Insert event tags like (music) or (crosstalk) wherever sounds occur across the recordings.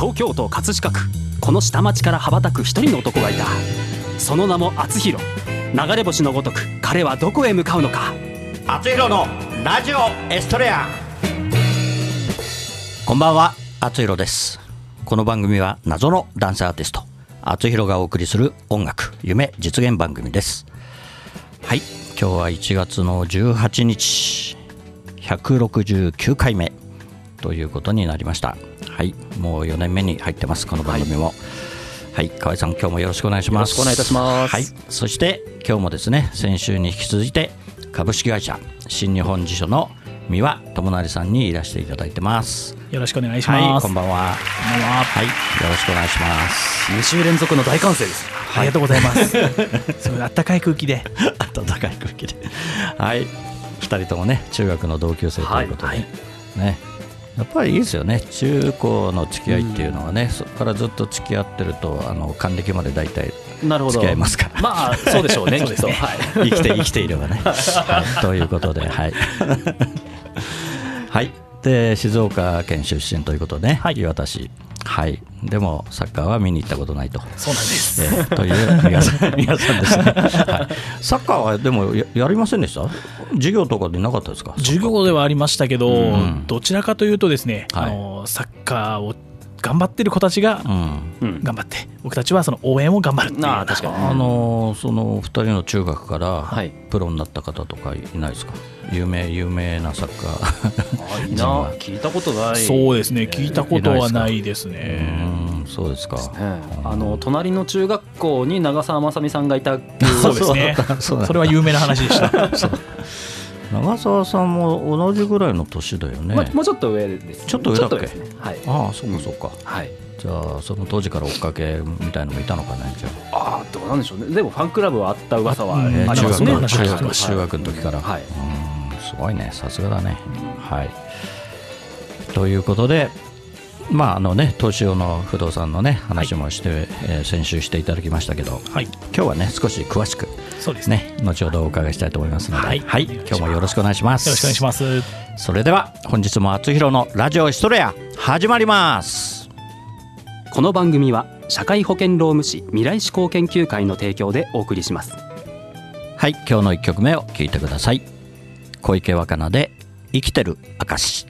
東京都葛飾区。この下町から羽ばたく一人の男がいた。その名も厚弘。流れ星のごとく彼はどこへ向かうのか。厚弘のラジオエストレア。こんばんは厚弘です。この番組は謎の男性アーティスト厚弘がお送りする音楽夢実現番組です。はい今日は1月の18日169回目ということになりましたはいもう4年目に入ってますこの番組も、はいはい、河合さん、今日もよろしくお願いします。よろしくお願いいたします。はい、そして今日もですね、先週に引き続いて株式会社新日本辞書の三輪智成さんにいらしていただいてます。よろしくお願いします。はい、こんばんは。こんばんは。はい、よろしくお願いします。2週連続の大歓声です。ありがとうございます。(laughs) その暖かい空気で。暖かい空気で。はい、二人ともね、中学の同級生ということで、はい、ね。やっぱりいいですよね。中高の付き合いっていうのはね、うん、そこからずっと付き合ってるとあの還暦まで大体付き合いますから。まあそうでしょうねそうですね、はい、生きて生きていればね、はい、(laughs) ということではい。はい。(laughs) で静岡県出身ということで、はい、岩田市はい、でもサッカーは見に行ったことないと。そうなんです。えー、という皆さん (laughs) 皆さんですね、はい。サッカーはでもややりませんでした？授業とかでなかったですか？授業ではありましたけど、うん、どちらかというとですね、はい、あのサッカーを頑張ってる子たちが頑張って、僕たちはその応援を頑張るっていう。あ確かに。あのその2人の中学からプロになった方とかいないですか、有名有名なサッカー。いいな。(laughs) 聞いたことない。そうですね。聞いたことはないですね。そうですか、ね、あの隣の中学校に長澤まさみさんがいたそうですね。(laughs) それは有名な話でした (laughs) 長澤さんも同じぐらいの年だよね、まあ、もうちょっと上です、ね、ちょっと上だっけ、ね、はい、ああそうかそうか、はい。じゃあその当時から追っかけみたいのもいたのかなじゃああどうなんでしょうね。でもファンクラブはあった噂はありますね、中学中学の時から、はい、うんすごいねさすがだね、はい。ということでまああのね、東証の不動産のね話もして、はい、えー、先週していただきましたけど、はい、今日はね少し詳しくそうですね。後ほどお伺いしたいと思いますので、はい、はい、今日もよろしくお願いします。よろしくお願いします。それでは本日も厚弘のラジオヒトレア始まります。この番組は社会保険労務士未来志向研究会の提供でお送りします。はい。今日の一曲目を聞いてください。小池若菜で生きてる証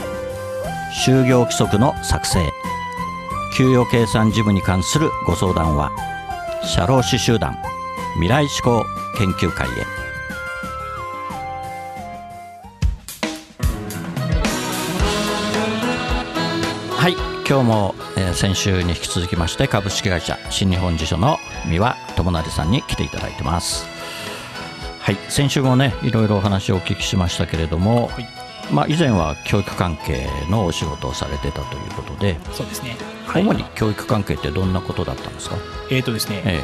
就業規則の作成。給与計算事務に関するご相談は社労士集団未来志向研究会へ。はい今日も、えー、先週に引き続きまして株式会社新日本辞書の三輪智成さんに来ていただいてます。はい先週もねいろいろお話をお聞きしましたけれども、はい、まあ、以前は教育関係のお仕事をされてたということでそうですね、はい、主に教育関係ってどんなことだったんですか？えーとですね、ええ。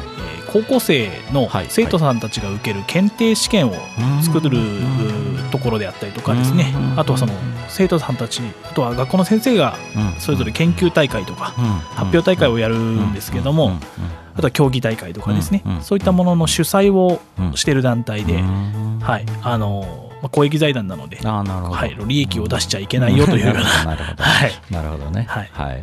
高校生の生徒さんたちが受ける検定試験を作るところであったりとかですね。あとはその生徒さんたちあとは学校の先生がそれぞれ研究大会とか発表大会をやるんですけどもあとは競技大会とかですね。そういったものの主催をしている団体で、はい。あのまあ、公益財団なのではい、利益を出しちゃいけないよというような。なるほどね、はい、はい。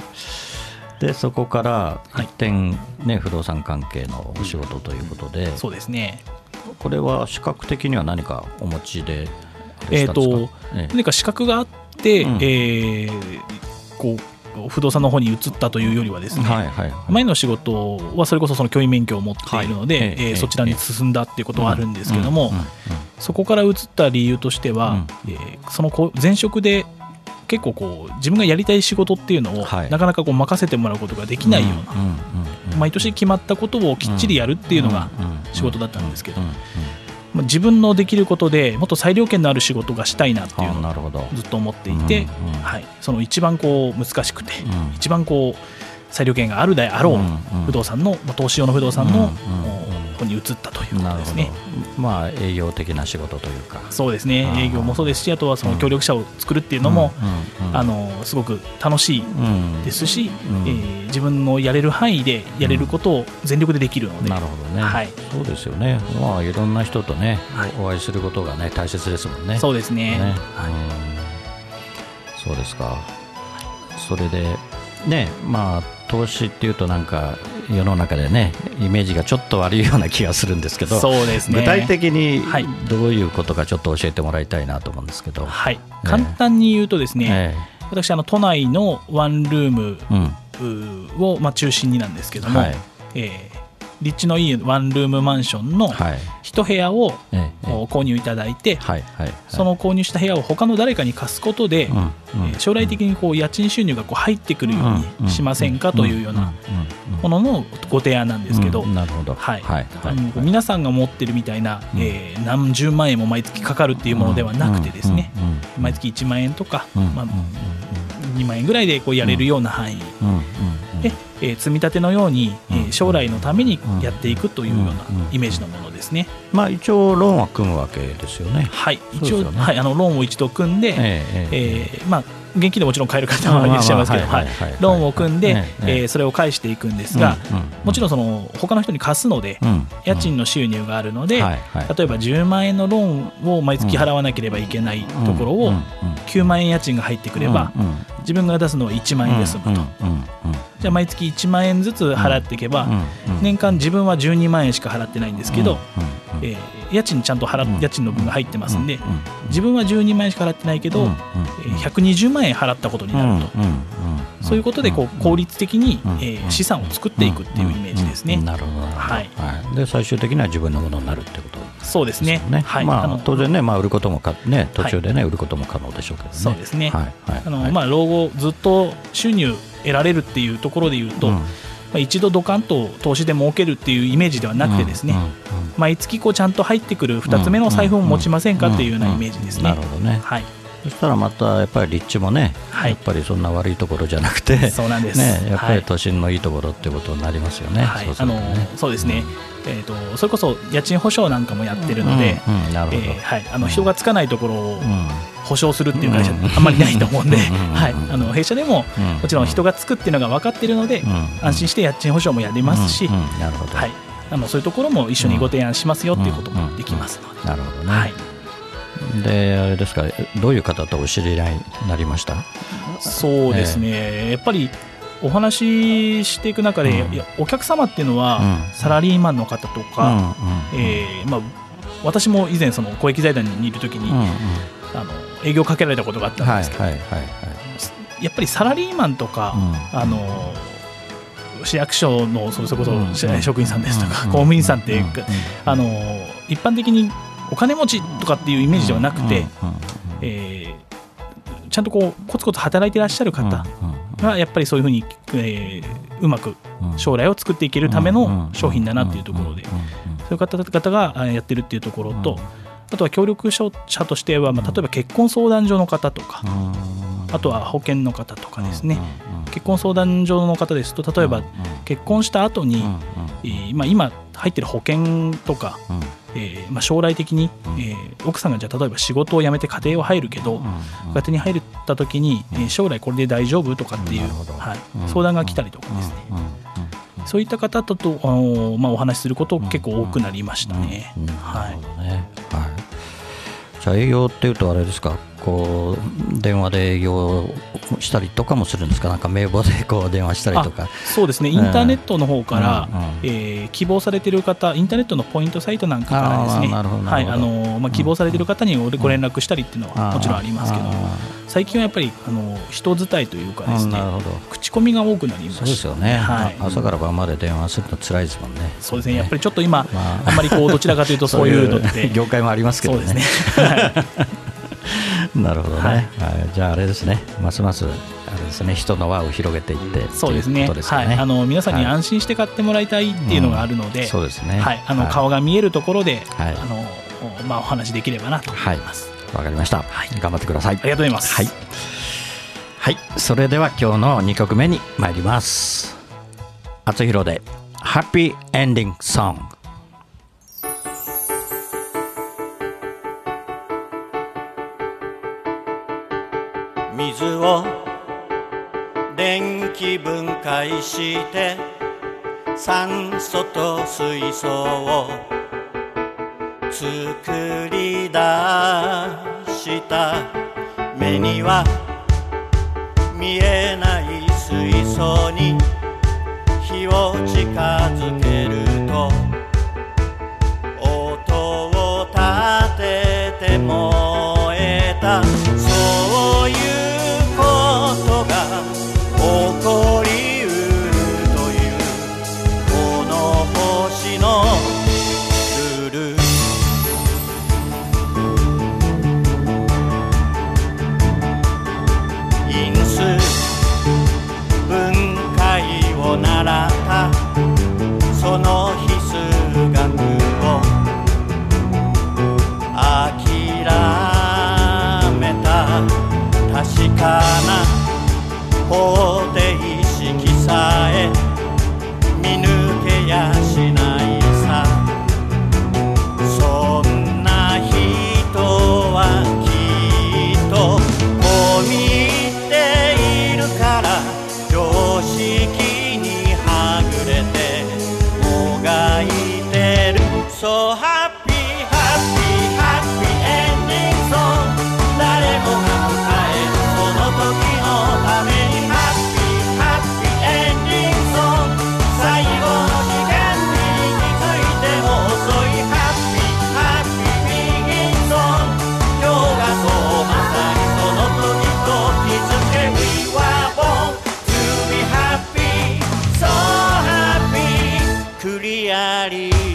でそこから一点、ね、不動産関係のお仕事ということで、そうですね。これは資格的には何かお持ちでえっ、と、何か資格があって、うん、えー、こう不動産の方に移ったというよりはですね、はいはいはい、前の仕事はそれこそその教員免許を持っているので、はい、えー、そちらに進んだっていうことはあるんですけども、そこから移った理由としては、うん、えー、その前職で結構こう自分がやりたい仕事っていうのを、はい、なかなかこう任せてもらうことができないような、毎年決まったことをきっちりやるっていうのが仕事だったんですけど。自分のできることでもっと裁量権のある仕事がしたいなっていうのをずっと思っていて、はい、その一番こう難しくて、一番こう裁量権があるであろう不動産の投資用の不動産の方に移ったということですね。まあ営業的な仕事というか。そうですね。営業もそうですし、あとはその協力者を作るっていうのも、あのすごく楽しいですし、えー、自分のやれる範囲でやれることを全力でできるので。なるほどね。はい。そうですよね。まあいろんな人とね、お会いすることがね大切ですもんね。そうですね。ねはい、そうですか。それでねまあ投資っていうとなんか世の中でねイメージがちょっと悪いような気がするんですけどそうです、ね、具体的にどういうことかちょっと教えてもらいたいなと思うんですけど、はい、簡単に言うとですね、えー、私あの都内のワンルームを、まあ、中心になんですけども、はい、えー立地のいいワンルームマンションの一部屋を購入いただいて、その購入した部屋を他の誰かに貸すことで、将来的にこう家賃収入がこう入ってくるようにしませんかというようなもののご提案なんですけど、はい、皆さんが持ってるみたいな、えー、何十万円も毎月かかるっていうものではなくてですね、毎月1万円とか、まあ、2万円ぐらいでこうやれるような範囲。で、えー、積み立てのように、えー、将来のためにやっていくというようなイメージのものですね。まあ、一応ローンは組むわけですよね。はい、一応、ね、はい、あのローンを一度組んで、えー、えー、まあ現金でもちろん買える方もいらっしゃいますけどローンを組んで、えー、それを返していくんですが、もちろんその他の人に貸すので、家賃の収入があるので、例えば10万円のローンを毎月払わなければいけないところを9万円家賃が入ってくれば、自分が出すのは1万円で済むと。じゃあ毎月1万円ずつ払っていけば、年間自分は12万円しか払ってないんですけど、えー、家賃ちゃんと払家賃の分が入ってますんで、自分は12万円しか払ってないけど、えー、120万円払ったことになると、そういうことでこう効率的に、えー、資産を作っていくっていうイメージですね。なるほど、はい、はい、で最終的には自分のものになるってことそうですね。はい、まあ当然ね、まあ売ることもかね途中でね、売ることも可能でしょうけどね。そうですね。はい、あのまあ老後ずっと収入得られるっていうところで言うと。まあ、一度ドカンと投資で儲けるっていうイメージではなくてですね、毎月こうちゃんと入ってくる2つ目の財布を持ちませんかっていうようなイメージですね。なるほどね、はいそしたらまたやっぱり立地もね、はい、やっぱりそんな悪いところじゃなくてそうなんです、ね、やっぱり都心のいいところっていうことになりますよね。はい、そう、ね、そうですね、うん、えーと、それこそ家賃保証なんかもやってるので、はい、あの人がつかないところを保証するっていう会社、あんまりないと思うんで、(laughs) はい、あの弊社でももちろん人がつくっていうのが分かっているので、安心して家賃保証もやりますし、なるほど。はい、あのそういうところも一緒にご提案しますよっていうこともできますので。なるほどね、はいであれですかどういう方とお知り合いになりました？そうですね、えー、やっぱりお話ししていく中で、うん、お客様っていうのは、うん、サラリーマンの方とか、うん、えー、まあ、私も以前その公益財団にいるときに、うんうん、あの営業かけられたことがあったんですけど、はいはいはいはい、やっぱりサラリーマンとか、あの市役所のそれこそ職員さんですとか、公務員さんって、あの一般的にお金持ちとかっていうイメージではなくて、えー、ちゃんとこうコツコツ働いていらっしゃる方がやっぱりそういうふうに、えー、うまく将来を作っていけるための商品だなっていうところで。そういう方々がやってるっていうところとあとは協力者としては、まあ、例えば結婚相談所の方とかあとは保険の方とかですね。結婚相談所の方ですと例えば結婚した後に、えーまあ、今入ってる保険とか、えーまあ、将来的に、えー、奥さんがじゃあ例えば仕事を辞めて家庭を入るけど、家庭に入った時に、えー、将来これで大丈夫とかっていう、はい、相談が来たりとかですね、そういった方ととあの、まあ、お話しすること結構多くなりましたね。はい、じゃあ営業っていうとあれですか？こう電話で営業したりとかもするんですか？なんか名簿でこう電話したりとか。そうですね。インターネットの方から、うんうん、えー、希望されている方インターネットのポイントサイトなんかからですね。はいあのまあ、希望されている方にご連絡したりっていうのはもちろんありますけど最近はやっぱりあの人伝いというかですね口コミが多くなりましたそうですよね、はい、朝から晩まで電話するの辛いですもんね。そうですね。やっぱりちょっと今、まあ、あんまりこうどちらかというとそういうのって業界もありますけどね。そうですねなるほどね、はい、じゃああれですね。ますますあれですね。人の輪を広げていってそうですね、ね、はい、あの皆さんに安心して買ってもらいたいっていうのがあるので、うん、そうですね、はい、あの顔が見えるところで、はい、あのまあお話できればなと思います。わ、かりました、はい、頑張ってください。ありがとうございます。はい、はい、それでは今日の2曲目に参ります。厚弘でハッピーエンディングソング水を電気分解して酸素と水素を作り出した。目には見えない水素に火を近づける。jaiari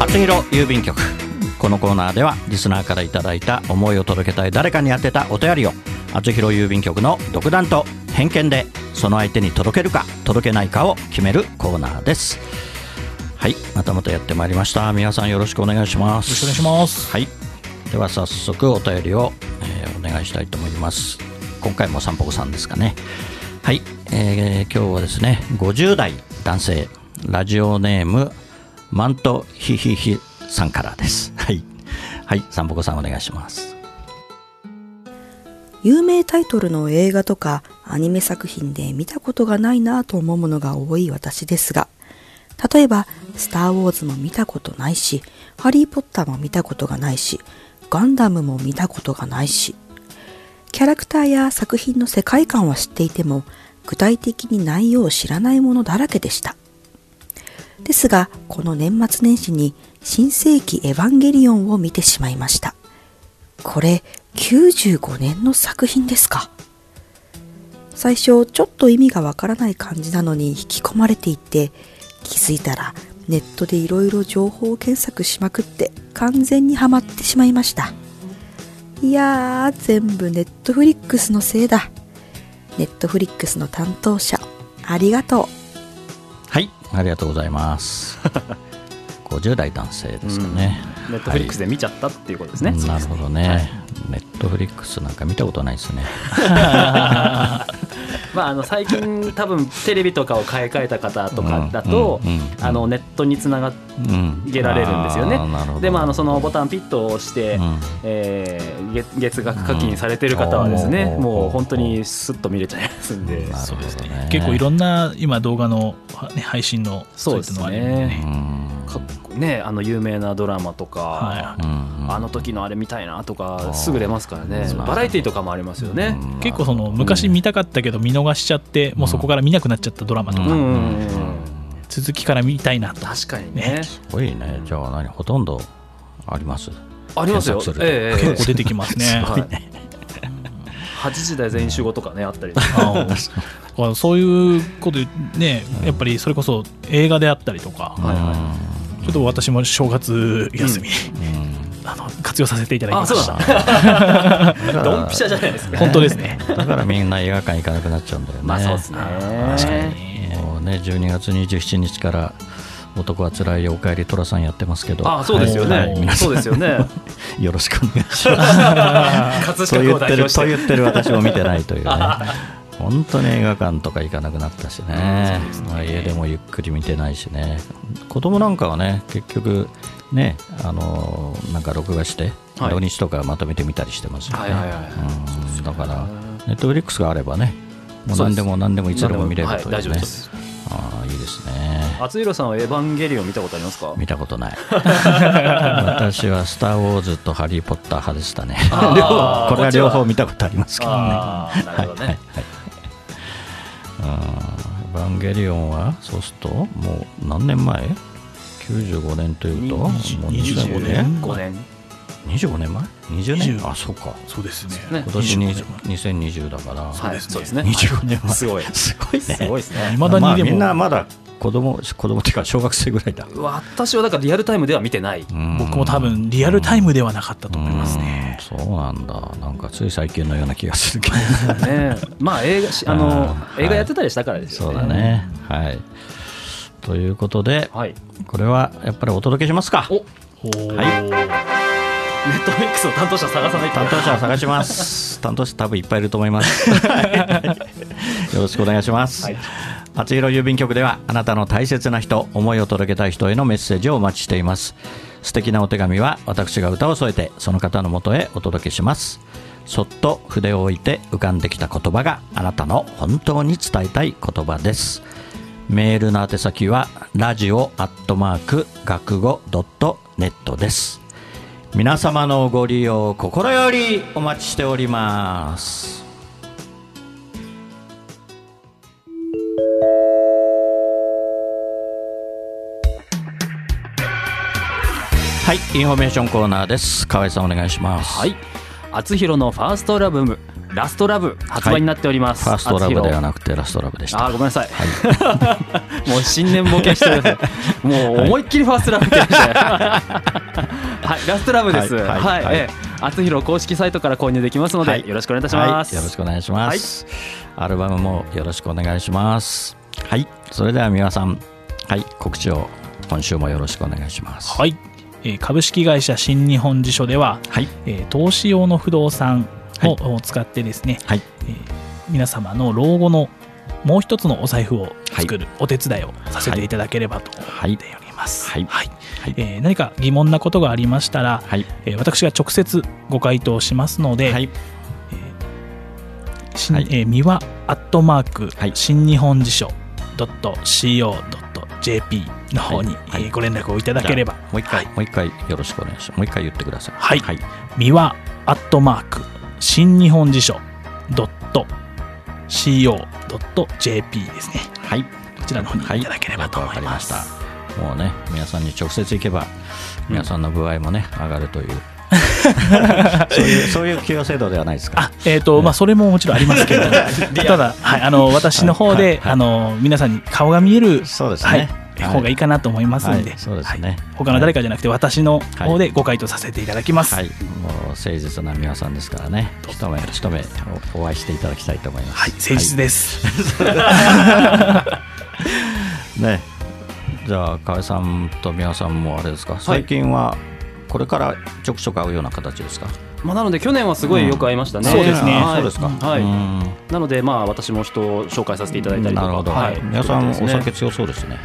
厚弘郵便局。このコーナーではリスナーからいただいた思いを届けたい誰かに宛てたお便りを厚弘郵便局の独断と偏見でその相手に届けるか届けないかを決めるコーナーです。はいまたまたやってまいりました。皆さんよろしくお願いします。よろしくお願いします。はい。では早速お便りを、えーお願いしたいと思います。今回も散歩さんですかね。はい、えー今日はですね50代男性ラジオネームマントヒヒヒさんからです。はい。はい散歩さんお願いします。有名タイトルの映画とかアニメ作品で見たことがないなと思うものが多い私ですが、例えば、スター・ウォーズも見たことないし、ハリー・ポッターも見たことがないし、ガンダムも見たことがないし、キャラクターや作品の世界観は知っていても、具体的に内容を知らないものだらけでした。ですが、この年末年始に新世紀エヴァンゲリオンを見てしまいました。これ、95年の作品ですか。最初、ちょっと意味がわからない感じなのに引き込まれていって、気づいたらネットでいろいろ情報検索しまくって完全にはまってしまいました。いやー、全部ネットフリックスのせいだ。ネットフリックスの担当者、ありがとう。ありがとうございます。(laughs) 50代男性ですかね、ネットフリックスで見ちゃったっていうことですね、なるほどね、ネットフリックスなんか見たことないですね。(laughs) まあ、あの最近多分テレビとかを買い替えた方とかだと、うん。うん。うんあのネットにつながげられるんですよね。あーなるほど。で、まあ、あのそのボタンピッと押して、うん。えー月月額課金されてる方はですね、うん。もう本当にスッと見れちゃいますんで。なるほどね。結構いろんな今動画の、ね、配信のそうであれもね。うんかね、あの有名なドラマとか、はうんあの時のあれ見たいなとかすぐ出ますからね。バラエティーとかもありますよね。結構その昔見たかったけど見逃しちゃって、もうそこから見なくなっちゃったドラマとか、うんうんうん続きから見たいなと。確かにね。すごいね。じゃあ何ほとんどあります？ありますよ。ええええ。結構出てきますね。(laughs) はい。8時台全員集合とかねあったり (laughs) とか (laughs) そういうことね。やっぱりそれこそ映画であったりとか、はいはちょっと私も正月休み、あの活用させていただきました。(laughs) ドンピシャじゃないですか。本当ですね。だからみんな映画館行かなくなっちゃうんだよね。まあそうですね。確かに。もうね12月27日から男はつらいよおかえり寅さんやってますけど。あそうですよね、そうですよね。(laughs) よろしくお願いします。と (laughs) 葛飾区言ってるを代表して。と言ってる私も見てないというね本当に映画館とか行かなくなったしね。まあ、家でもゆっくり見てないしね。子供なんかはね結局ねあのなんか録画して、はい。土日とかまとめてみたりしてますよね、だからネットフリックスがあればねもう何でも何でもいつでも見れるというね、はい大丈夫ですああいいですね。厚弘さんはエヴァンゲリオン見たことありますか？見たことない。(laughs) 私は「スター・ウォーズ」と「ハリー・ポッター」派でしたね。(laughs) これは両方見たことありますけどね。なるほどね、はいはいはいヴァンゲリオンはそうするともう何年前 ?95 年というともう25年？5年。25年前 ?20 年？20あそうか。そうですね。ね。今年に2020だから。はいそうですね。25年前。すごい。すごいね。すごいですね。未だにでも。まあみんなまだ子供子供っていうか小学生ぐらいだ。私はだからリアルタイムでは見てない。僕も多分リアルタイムではなかったと思いますね。うんそうなんだ。なんかつい最近のような気がするけど。ねまあ映画し (laughs) あの映画やってたりしたからですそうよねだね。はい。ということではい。これはやっぱりお届けしますか。お。おーネットフリックスの担当者探さないと。担当者を探します。(laughs) 担当者多分いっぱいいると思います。(laughs) よろしくお願いします、はい厚弘郵便局ではあなたの大切な人思いを届けたい人へのメッセージをお待ちしています。素敵なお手紙は私が歌を添えてその方のもとへお届けします。そっと筆を置いて浮かんできた言葉があなたの本当に伝えたい言葉です。メールの宛先はラジオアットマーク学語ドットネットです。皆様のご利用心よりお待ちしております。はいインフォメーションコーナーです。河合さんお願いします。はい。厚弘のファーストラブラストラブ発売になっております、ファーストラブではななくてラストラブでした。あーごめんなさい、(laughs) もう新年ボケしてください。もう思いっきりファーストラブってましたよはいラストラブです。はいはい、はいはい。ええ。厚弘公式サイトから購入できますので、はい。よろしくお願いいたします、はい、よろしくお願いします、アルバムもよろしくお願いします。はい。それでは皆さんはい。告知を今週もよろしくお願いします。はい、えー株式会社新日本辞書では、はい。えー投資用の不動産を使ってですね、はい。えー皆様の老後のもう一つのお財布を作るお手伝いをさせていただければと思っております。はい。はい。はい。えー何か疑問なことがありましたら、はい。えー私が直接ご回答しますので、はい。新はい。えー三輪アットマーク、はい。新日本辞書 .co.jp の方に、ご連絡をいただければ。もう一回、もう一回よろしくお願いします。もう一回言ってください。はい。はい。三輪アットマーク新日本辞書 .co.jp ですね。はい。こちらの方にいただければと思います、はい。わかりました。もうね皆さんに直接行けば皆さんの具合もね、上がるという (laughs) そういうそういう給与制度ではないですか？あえーとまあ、それももちろんありますけど。(laughs) ただ、はい、あの私の方で、あの皆さんに顔が見えるそうですはいね、方がいいかなと思いますんで、はい。そうですね。はい。他の誰かじゃなくて私の方でご回答させていただきます。はい、もう誠実な皆さんですからね、一目一目おお会いしていただきたいと思います。はい、誠実です。(laughs) ね、じゃあ河合さんと宮さんもあれですか、最近はこれからちょくちょく会うような形ですか？まあ、なので去年はすごいよく会いましたね、そうですねはいそうですか。はいうんなのでまあ私も人を紹介させていただいたりとかなるほど。はい宮さんお酒強そうですね。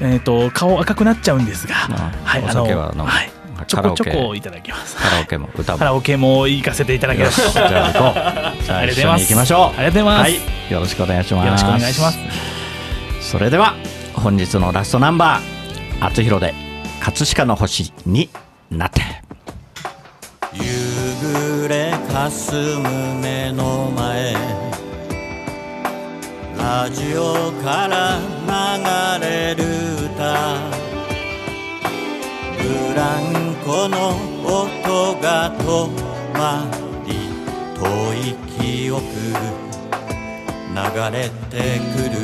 えっと顔赤くなっちゃうんですが、あはい、おあの酒は飲むはい、ちょこちょこいただきます。カラオケも歌も。カラオケも行かせていただきます。じゃあ行こう。じゃあ一緒にありがとうございます。行きましょう。ありがとうございます。はい、よろしくお願いします。よろしくお願いします。それでは本日のラストナンバー、厚弘で葛飾の星になって。夕暮れかすむ目の前。ラジオから流れる歌。ブランコの音が止まり遠い記憶流れてくる。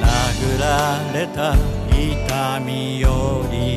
殴られた痛みより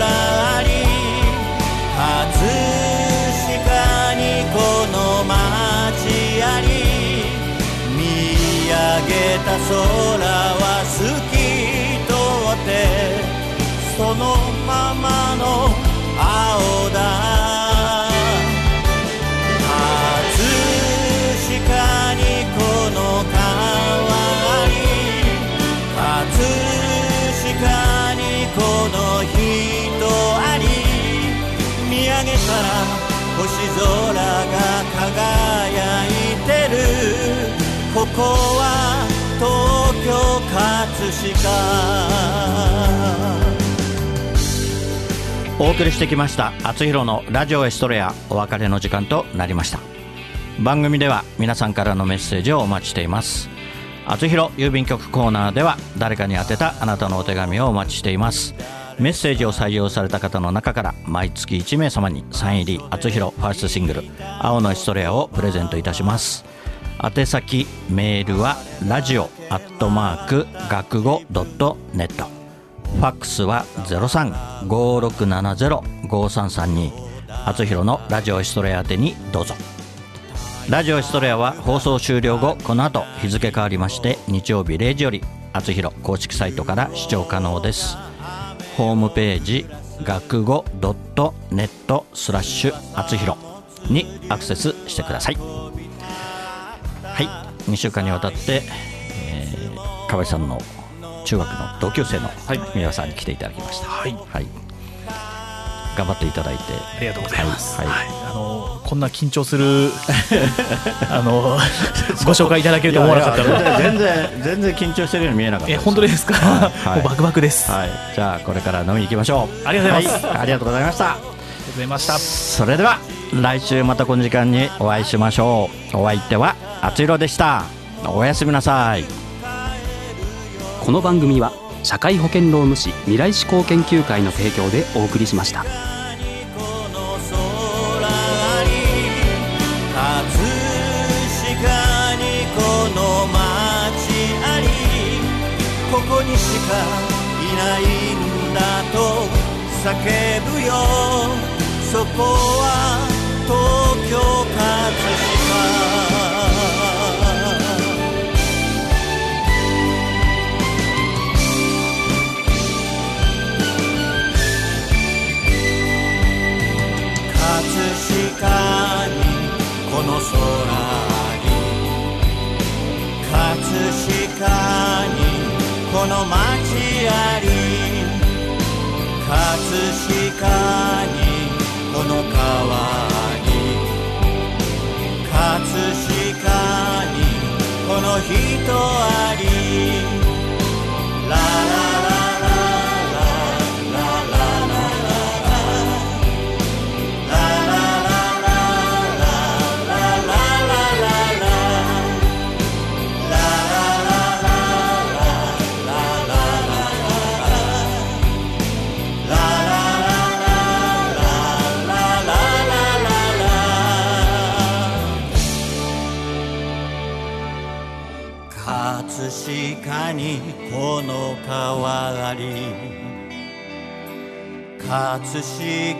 のままの青だ。葛飾にこの川あり葛飾にこの人あり。見上げたら星空が輝いてる。ここは東京葛飾。お送りしてきました「あつひろのラジオエストレア」お別れの時間となりました。番組では皆さんからのメッセージをお待ちしています。あつひろ郵便局コーナーでは誰かに宛てたあなたのお手紙をお待ちしています。メッセージを採用された方の中から毎月1名様にサイン入りあつひろファーストシングル「青のエストレア」をプレゼントいたします。宛先メールはラジオアットマーク学語ドットネット。ファックスは0356705332あつひろのラジオエストレア宛てにどうぞ。ラジオエストレアは放送終了後この後日付変わりまして日曜日0時よりあつひろ公式サイトから視聴可能です。ホームページ学語ドットネットスラッシュあつひろにアクセスしてください。はい2週間にわたって、えー、河合さんの中学の同級生の皆さんに来ていただきました、はい、はい、頑張っていただいて。ありがとうございます、はい、はい。あのこんな緊張する (laughs) あの (laughs) ご紹介いただけると思わなかったので。全然全然緊張してるように見えなかったえ本当ですか、(laughs) はい。もうバクバクです、はい、じゃあこれから飲みに行きましょう。ありがとうございます。はい。ありがとうございました。ありがとうございました。それでは来週またこの時間にお会いしましょう。お相手はあついろでした。おやすみなさいこの番組は社会保険労務士未来志向研究会の提供でお送りしました。ここの街ありここにしかいないんだと叫ぶよ。そこは東京葛飾。飾にこの街あり葛飾にこの川に葛飾にこの人あり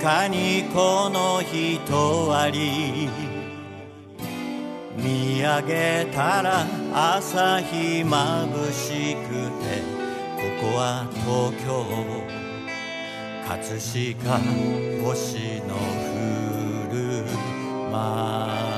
かにこの人あり。見上げたら朝日まぶしくてここは東京葛飾星の降る街